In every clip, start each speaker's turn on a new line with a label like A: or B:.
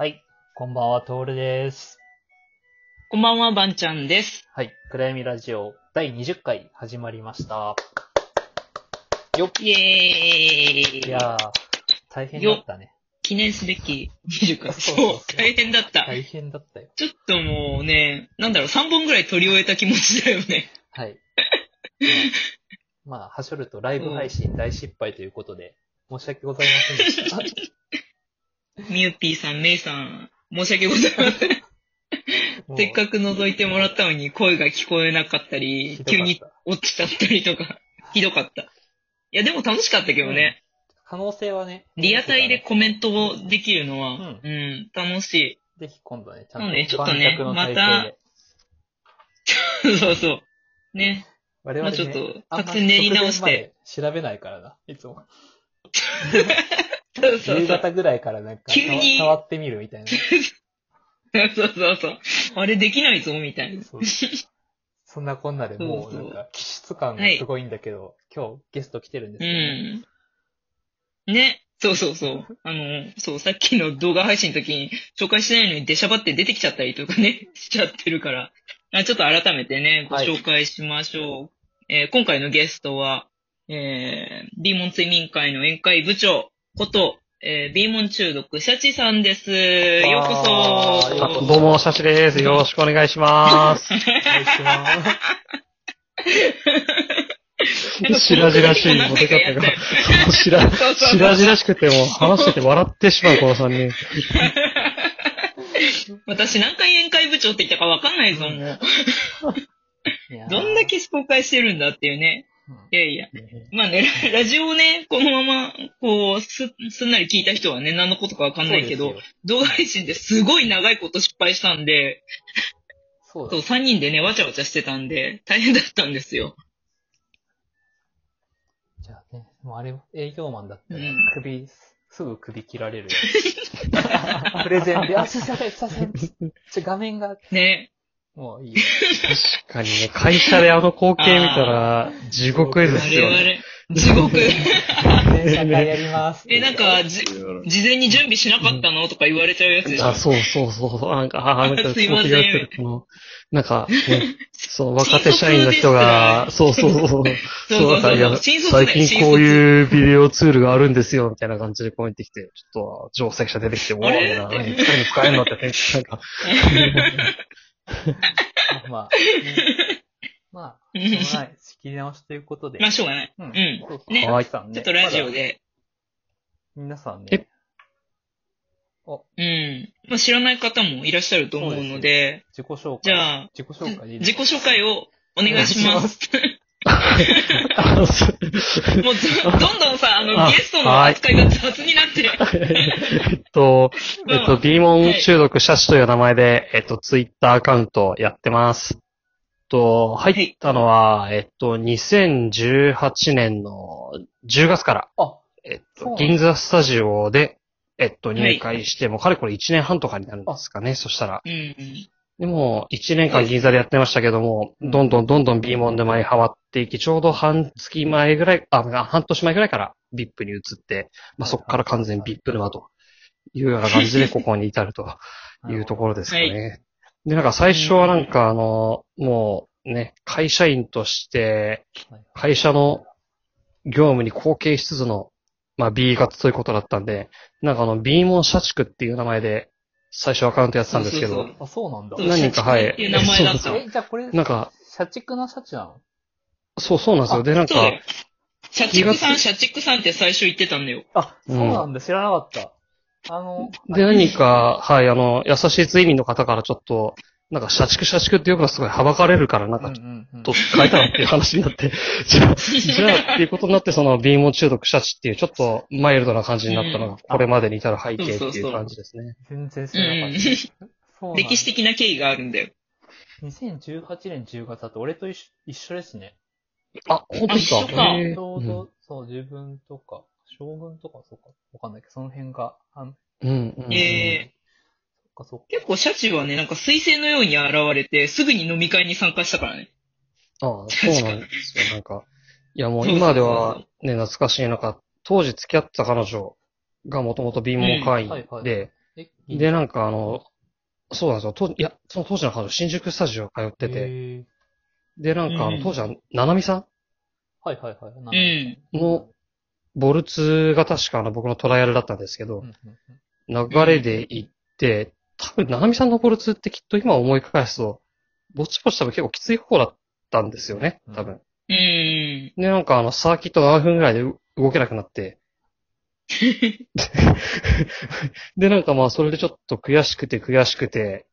A: はい。こんばんは、トールです。
B: こんばんは、ばんちゃんです。
A: はい。暗闇ラジオ第20回始まりました。よっ。
B: イエーイ
A: いやー、大変だったね。
B: 記念すべき20回。
A: そうそう
B: 大変だった。
A: 大変だったよ。
B: ちょっともうね、なんだろう、3本ぐらい取り終えた気持ちだよね。
A: はい。まあ、まあ、はしょるとライブ配信大失敗ということで、申し訳ございませんでした。
B: みゆぴーさん、めいさん、申し訳ございません。せっかく覗いてもらったのに声が聞こえなかったり
A: た
B: 急に落ちちゃったりとか、ひどかった。いや、でも楽しかったけどね。
A: 可能性はね。
B: リアタイでコメントをできるのは、
A: う
B: うん、楽しい。
A: ぜひ今度ね、ちゃん
B: なんでち
A: と
B: ょっとねま
A: で。
B: そうそう。ね。
A: 我々ね、
B: まあちょっと作戦練り直して
A: 調べないからな、いつも。
B: そうそう
A: 夕
B: そう。
A: 方ぐらいからなんか、
B: 急に
A: 触ってみるみたいな。
B: そうそうそう。あれできないぞ、みたいな。
A: そうそんなこんなでもうなんか気質感がすごいんだけど、今日ゲスト来てるんです
B: う
A: よ、ね
B: ん。ね。そうそうそう。あの、そう、さっきの動画配信の時に紹介してないのに出しゃばって出てきちゃったりとかね、しちゃってるから。あちょっと改めてね、ご
A: はい
B: 紹介しましょう。えー今回のゲストは、えー、ビーモン追民会の宴会部長こと、えー、ビーモン中毒シャチさんです。ようこそ。
C: どうも、シャチです。よろしくお願いします。
A: お願いします。
C: 白々しいモテ方が。そう白
B: そうそう
C: 白々しくても話してて笑ってしまう、この3人。
B: 私何回宴会部長って言ったかわかんないぞ、もう。どんだけ公開してるんだっていうね。
A: うん
B: いやいや。まあね、ラ ラジオをね、このまま、こう、す、すんなり聞いた人はね、何のことかわかんないけど動画配信ですごい長いこと失敗したんで、
A: そうだ
B: そう、3人でね、わちゃわちゃしてたんで、大変だったんですよ。
A: じゃあね、もうあれ、営業マンだったら
B: うん、
A: 首、すぐ首切られるよ。プレゼンで、あ、すいません、すいません。ちょ、画面が、
B: ね。
A: もういいよ。
C: 確かにね、会社であの光景見たら、地獄で
B: 我
C: すよね。
B: 々、地獄。
A: やります。
B: え、なんか、じ、事前に準備しなかったのとか言われちゃうやつでしょ
C: あ、。そうそうそう。なんか、あ、なんか、
B: すいません
C: 光景がやってる、この、なんか、ね、その 若手社員の人が、そうそうそう。
B: そう
C: そう、なんか、いや、
B: 新卒だよ
C: 最近こういうビデオツールがあるんですよ、みたいな感じでコメント来て、ちょっと、上席者出てきて、お
B: あれ？
C: ー、何使えんの使えんのって、なんか、
A: まあ、ねまあ、
B: うん
A: しょうがない。仕切り直しということで。
B: まあ、しょうがない。
A: うん
B: うん。
A: そうそう
B: ね
A: 皆さんね
B: ちょっとラジオで。
A: 皆さんね
C: え、
B: うん。まあ、知らない方もいらっしゃると思うので、
A: 自己紹介。
B: じゃあ、
A: 自己紹介でいい
B: 自己紹介をお願いします。もうど、どんどんさ、あの、
C: あ
B: ゲストの扱いが雑になってる。
C: えっと、
B: ま あ
C: えっと、ビーモン中毒シャチという名前で、えっと、ツイッターアカウントやってます。と、入ったのは、えっと、2018年の10月から、
A: あ、
C: えっと、銀座スタジオで、えっと、入会して、もうかれこれ1年半とかになるんですかね、そしたら。
B: うん。
C: でも、1年間銀座でやってましたけども、
A: うん。
C: どんどんどんどん B モンで前ハマっていき、ちょうど半月前ぐらい、あ、半年前ぐらいから VIP に移って、まあ、そこから完全 VIP 沼というような感じでここに至ると いうところですかね。で、なんか最初はなんかあの、もうね、会社員として、
A: はい。
C: 会社の業務に貢献しつつの、まあ B 活ということだったんで、なんかあの B モン社畜っていう名前で最初アカウントやってたんですけど
B: そうそう、
A: あ、そうなんだ。
C: 何人かはい
B: っていう名前だった。
A: え、じゃあこれ、
C: なんか、
A: 社畜な社畜なの
C: そうそうなんですよ。で、なんか。
B: 社畜さん、
C: 気
B: 社畜さんって最初言ってたんだよ。
A: あ、そうなんだ。知らなかった。あの、
C: で、何か、はい、あの、優しい追民の方からちょっと、なんか、社畜社畜って呼ぶのすごいはばかれるから、なんか、ちょ
A: ん
C: っと変えたらっていう話になって、じゃあ、じゃあっていうことになって、その、ビーモン中毒シャチっていう、ちょっとマイルドな感じになったのが、これまでに至る背景っていう感じですね。
A: 全然知
B: う
A: らなかっ
B: ん。
A: た。
B: 歴史的な経緯があるんだよ。
A: 2018年10月だと俺と一緒一緒ですね。
C: あ、本当ですか？
A: ちょうど、そう、自分とか、将軍とか、そうか、わかんないけど、その辺が、あん
C: うん、うんうん。
B: え
A: そっかそっか。
B: 結構シャチはね、なんか彗星のように現れて、すぐに飲み会に参加したからね。
C: ああ、そうなんですよ。なんか、いやもう今ではね、懐かしい、なんか、当時付き合ってた彼女がもともとビーモン会員
A: はいはい
C: で、
A: え
C: で、なんかあの、そうなんですよ。当いや、その当時の彼女、新宿スタジオ通ってて、で、なんか当時は、ななみさ
A: はいはいはい。な
B: うん。
C: んの、ボルツが確かあの、僕のトライアルだったんですけど
A: うん、うんうん
C: 流れで行って、多分、ななみさんのボルツってきっと今思い返すと、ぼちぼち多分結構きつい方だったんですよね、多分。
B: うん。
C: で、なんかあの、サーキット7分ぐらいで動けなくなって、で、なんかまあ、それでちょっと悔しくて悔しくて、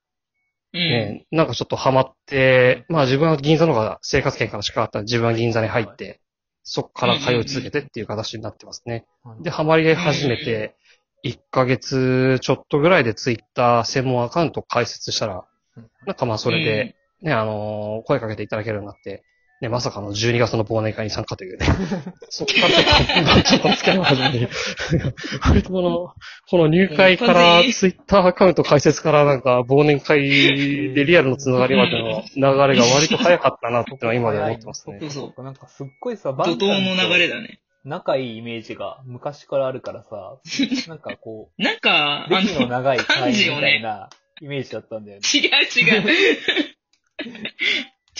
B: うん。
C: ね、なんかちょっとハマって、まあ自分は銀座の方が生活圏から近かったんで自分は銀座に入って、そこから通い続けてっていう形になってますね。
A: はい
C: で、ハマり始めて、1ヶ月ちょっとぐらいでツイッター専門アカウントを開設したら、
A: うん
C: なんかまあそれで、ね、あのー声かけていただけるようになって、ね、まさかの12月の忘年会に参加というね。そこからちょっと、ちょっと付き合いを始めて、割とこの、この入会からツイッターアカウント開設からなんか忘年会でリアルのつながりまでの流れが割と早かったなってのは今では思ってますね。
B: そう
A: そうなんかすっごいさ、
B: 怒涛の流れだね。
A: 仲いいイメージが昔からあるからさ、なんかこ
B: なんか、
A: 歴の
B: の、
A: 長い会みたいなイメージだったんだよね。
B: 違う違う。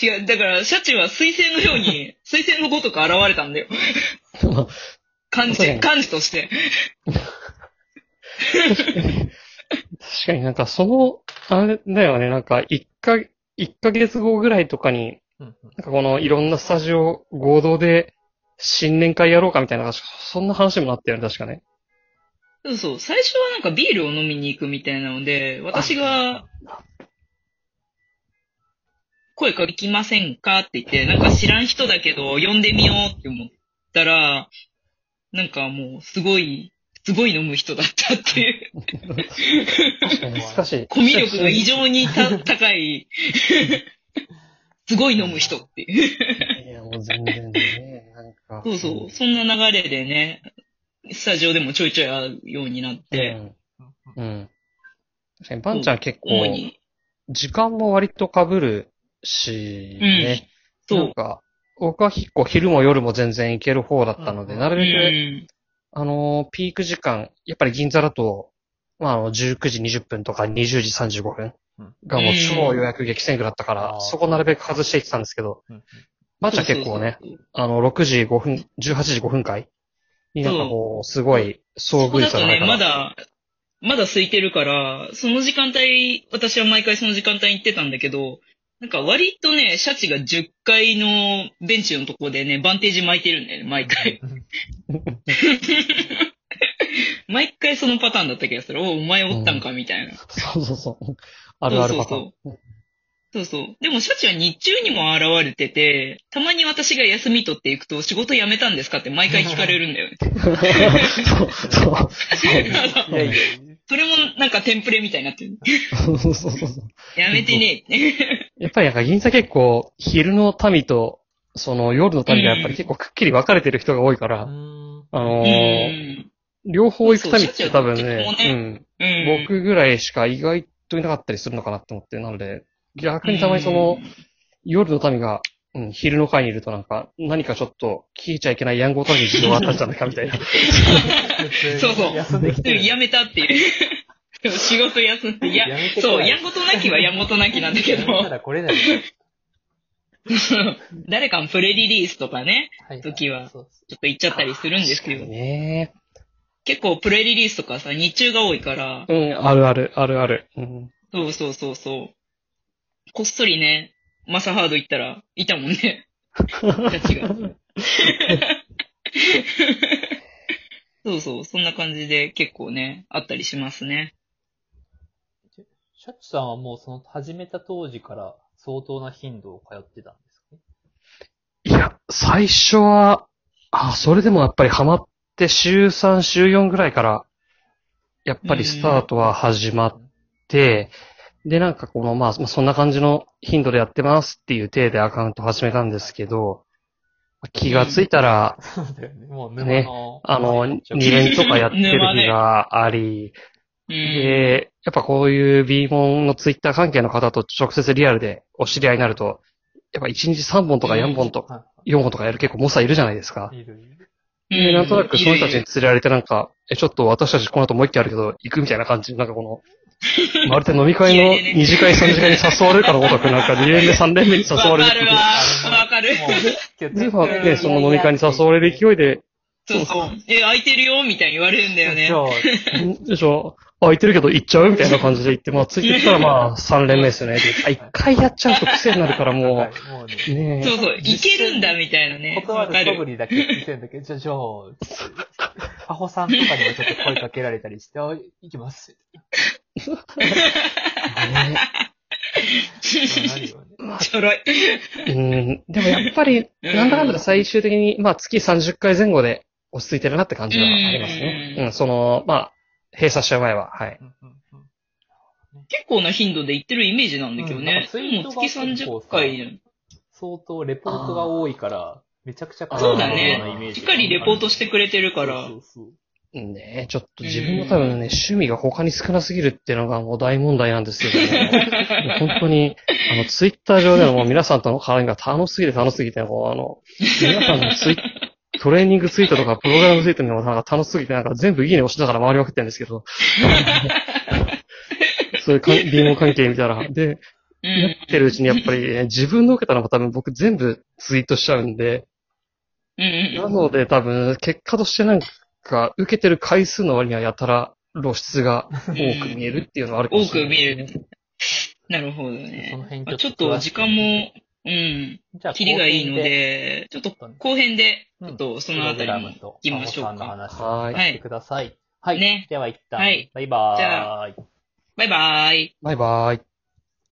B: 違う。だから、シャチは彗星のように、彗星のごとく現れたんだよ。漢字、漢字として。
C: 確かになんかその、あれだよね、なんか1か、一ヶ月後ぐらいとかに、なんかこのいろんなスタジオ合同で新年会やろうかみたいな、そんな話もなったよね、確かね。
B: そうそう。最初はなんかビールを飲みに行くみたいなので、私が、声かけませんかって言って、なんか知らん人だけど、呼んでみようって思ったら、なんかもう、すごい、すごい飲む人だったっていう。
C: 確かに難しい。
B: コミュ力が異常にた高い、すごい飲む人っていう。
C: いや、もう全然。
B: そうそう。そんな流れでね、スタジオでもちょいちょい会うようになっ
C: う
B: て、
C: ん。うん。確かに、バンちゃん結構。時間も割と被るし、ね。
B: そう。
C: か、僕は結構昼も夜も全然行ける方だったので、
A: うん
C: なる
B: う
C: べく、
B: ん。
C: あのー、ピーク時間、やっぱり銀座だと、まあ、あの、19時20分とか20時35分がもう超予約激戦区だったから、
A: うん
C: そこなるべく外していってたんですけど、
A: うん
C: バンちゃん結構ね、
B: そうそうそう。
C: あの、6時5分、18時5分会になんかこう、すごい遭遇
B: だとね。まだ、まだ空いてるから、その時間帯、私は毎回その時間帯に行ってたんだけど、なんか割とね、シャチが10階のベンチのとこでね、バンテージ巻いてるんだよね、毎回。毎回そのパターンだった気がする。おお前おったんか、みたいな。
C: そうそうそう。あるあるパターン。
B: そうそう。でも、シャチは日中にも現れてて、たまに私が休み取っていくと、仕事辞めたんですかって毎回聞かれるんだよね。
C: そう、そう。
B: それもなんかテンプレみたいになってる。
C: そうそうそうそう。
B: やめてねえって。
C: やっぱりなんか銀座結構、昼の民と、その夜の民がやっぱり結構くっきり分かれてる人が多いから、
A: うん
C: あの
B: う
C: ー
B: ん。
C: 両方行く民って多分
B: そうそう
C: ね
B: シャチは
C: うん、
B: うん。
C: 僕ぐらいしか意外といなかったりするのかなって思って、なので、逆にたまにその、夜の民が、うん、昼の会にいるとなんか、何かちょっと聞いちゃいけない暗号単に事情があったんじゃないかみたいな。
B: そうそう
A: 休んできて
B: やめたっていう。でも仕事休んで、いやそう、やんごとなきはやんごとなきなんだけど。誰かのプレリリースとかね、
A: はい
B: 時はちょっと行っちゃったりするんですよ。
C: ね
B: 結構プレリリースとかさ、日中が多いから、
C: うん、あるある、あるある。うん、
B: そうそうそうそう。こっそりね、マサハード行ったら、いたもんね。たちが。そうそう、そんな感じで結構ね、あったりしますね。
A: シャチさんはもうその始めた当時から相当な頻度を通ってたんですか？ね
C: いや、最初は、あ、それでもやっぱりハマって週3、週4ぐらいから、やっぱりスタートは始まって、で、なんかこの、まあ、まあそんな感じの頻度でやってますっていう体でアカウント始めたんですけど、気がついたら、
A: そうだよね。もう沼
C: ね
A: の。
C: あの、2連とかやってる日があり、
B: うん。
C: で、やっぱこういう B モンのツイッター関係の方と直接リアルでお知り合いになると、やっぱ1日3本とか4本とか、
A: は
C: 4本とかやる結構猛者いるじゃないですか
A: い。いる。
C: で、なんとなくその人たちに連れられてなんか、え、ちょっと私たちこの後もう一軒あるけど、行くみたいな感じなんかこの、まるで飲み会の
B: 気合いでね
C: 2次会3次会に誘われるかのごとく、なんか2連目3連目に誘われるっていう
B: わかるわ。わかる。
C: で、まあね、その飲み会に誘われる勢いで、
B: そうそう。え、空いてるよみたいに言われるんだよね。
A: じゃあ、
C: んでしょ、空いてるけど行っちゃうみたいな感じで行って、まあついてきたらまあ 3連目ですよね。で一回やっちゃうと癖になるから も
A: うね、
B: そうそう。いけるんだみたいなね。
A: 断る
B: わかる。
A: 素振りだけ見せるんだけど、じゃあ、じゃあ、パホさんとかにもちょっと声かけられたりして、あ、行きます。
B: ちょろい。
C: うん、でもやっぱり、なんだかんだで最終的に、まあ月30回前後で落ち着いてるなって感じはありますね。
B: うん
C: うん、その、まあ、閉鎖しちゃう前は、はい。
B: 結構な頻度で行ってるイメージなんだけどね
A: うん
B: もう月30回。
A: 相当レポートが多いから、めちゃくちゃ
B: そうだ
A: ようなイメー
B: ね。
A: ジ
B: しっかりレポートしてくれてるから
A: そ。うそう
C: ねちょっと自分の多分ね、趣味が他に少なすぎるっていうのがもう大問題なんですけども、本当に、あの、ツイッター上でのもう皆さんとの絡みが楽しすぎて楽しすぎて、こう、あの、皆さんのツイトレーニングツイートとかプログラムツイートにもなんか楽しすぎて、なんか全部いいね押しながら回りまくってるんですけど、そういうか微妙関係見たら。で、
B: う
C: やっ
B: ん。
C: てるうちにやっぱり、ね、自分の受けたのも多分僕全部ツイートしちゃうんで、
B: うん。
C: なので多分結果としてなんか受けてる回数の割にはやたら露出が多く見えるっていうのはあるかも
B: 多
C: しれない。
B: く見える。なるほどね
A: その辺。
B: まあちょっと時間も、うん、
A: じゃあ、
B: 切りがいいので、ちょっと後編で、ちょっとそのあたりも行きましょう
A: パホさんの
B: か。
A: 話
C: はい
A: をしてください。はい。
B: ね
A: では一旦、
B: はい
A: バイバーイ。
B: じゃバイバーイ。
C: バイバイ。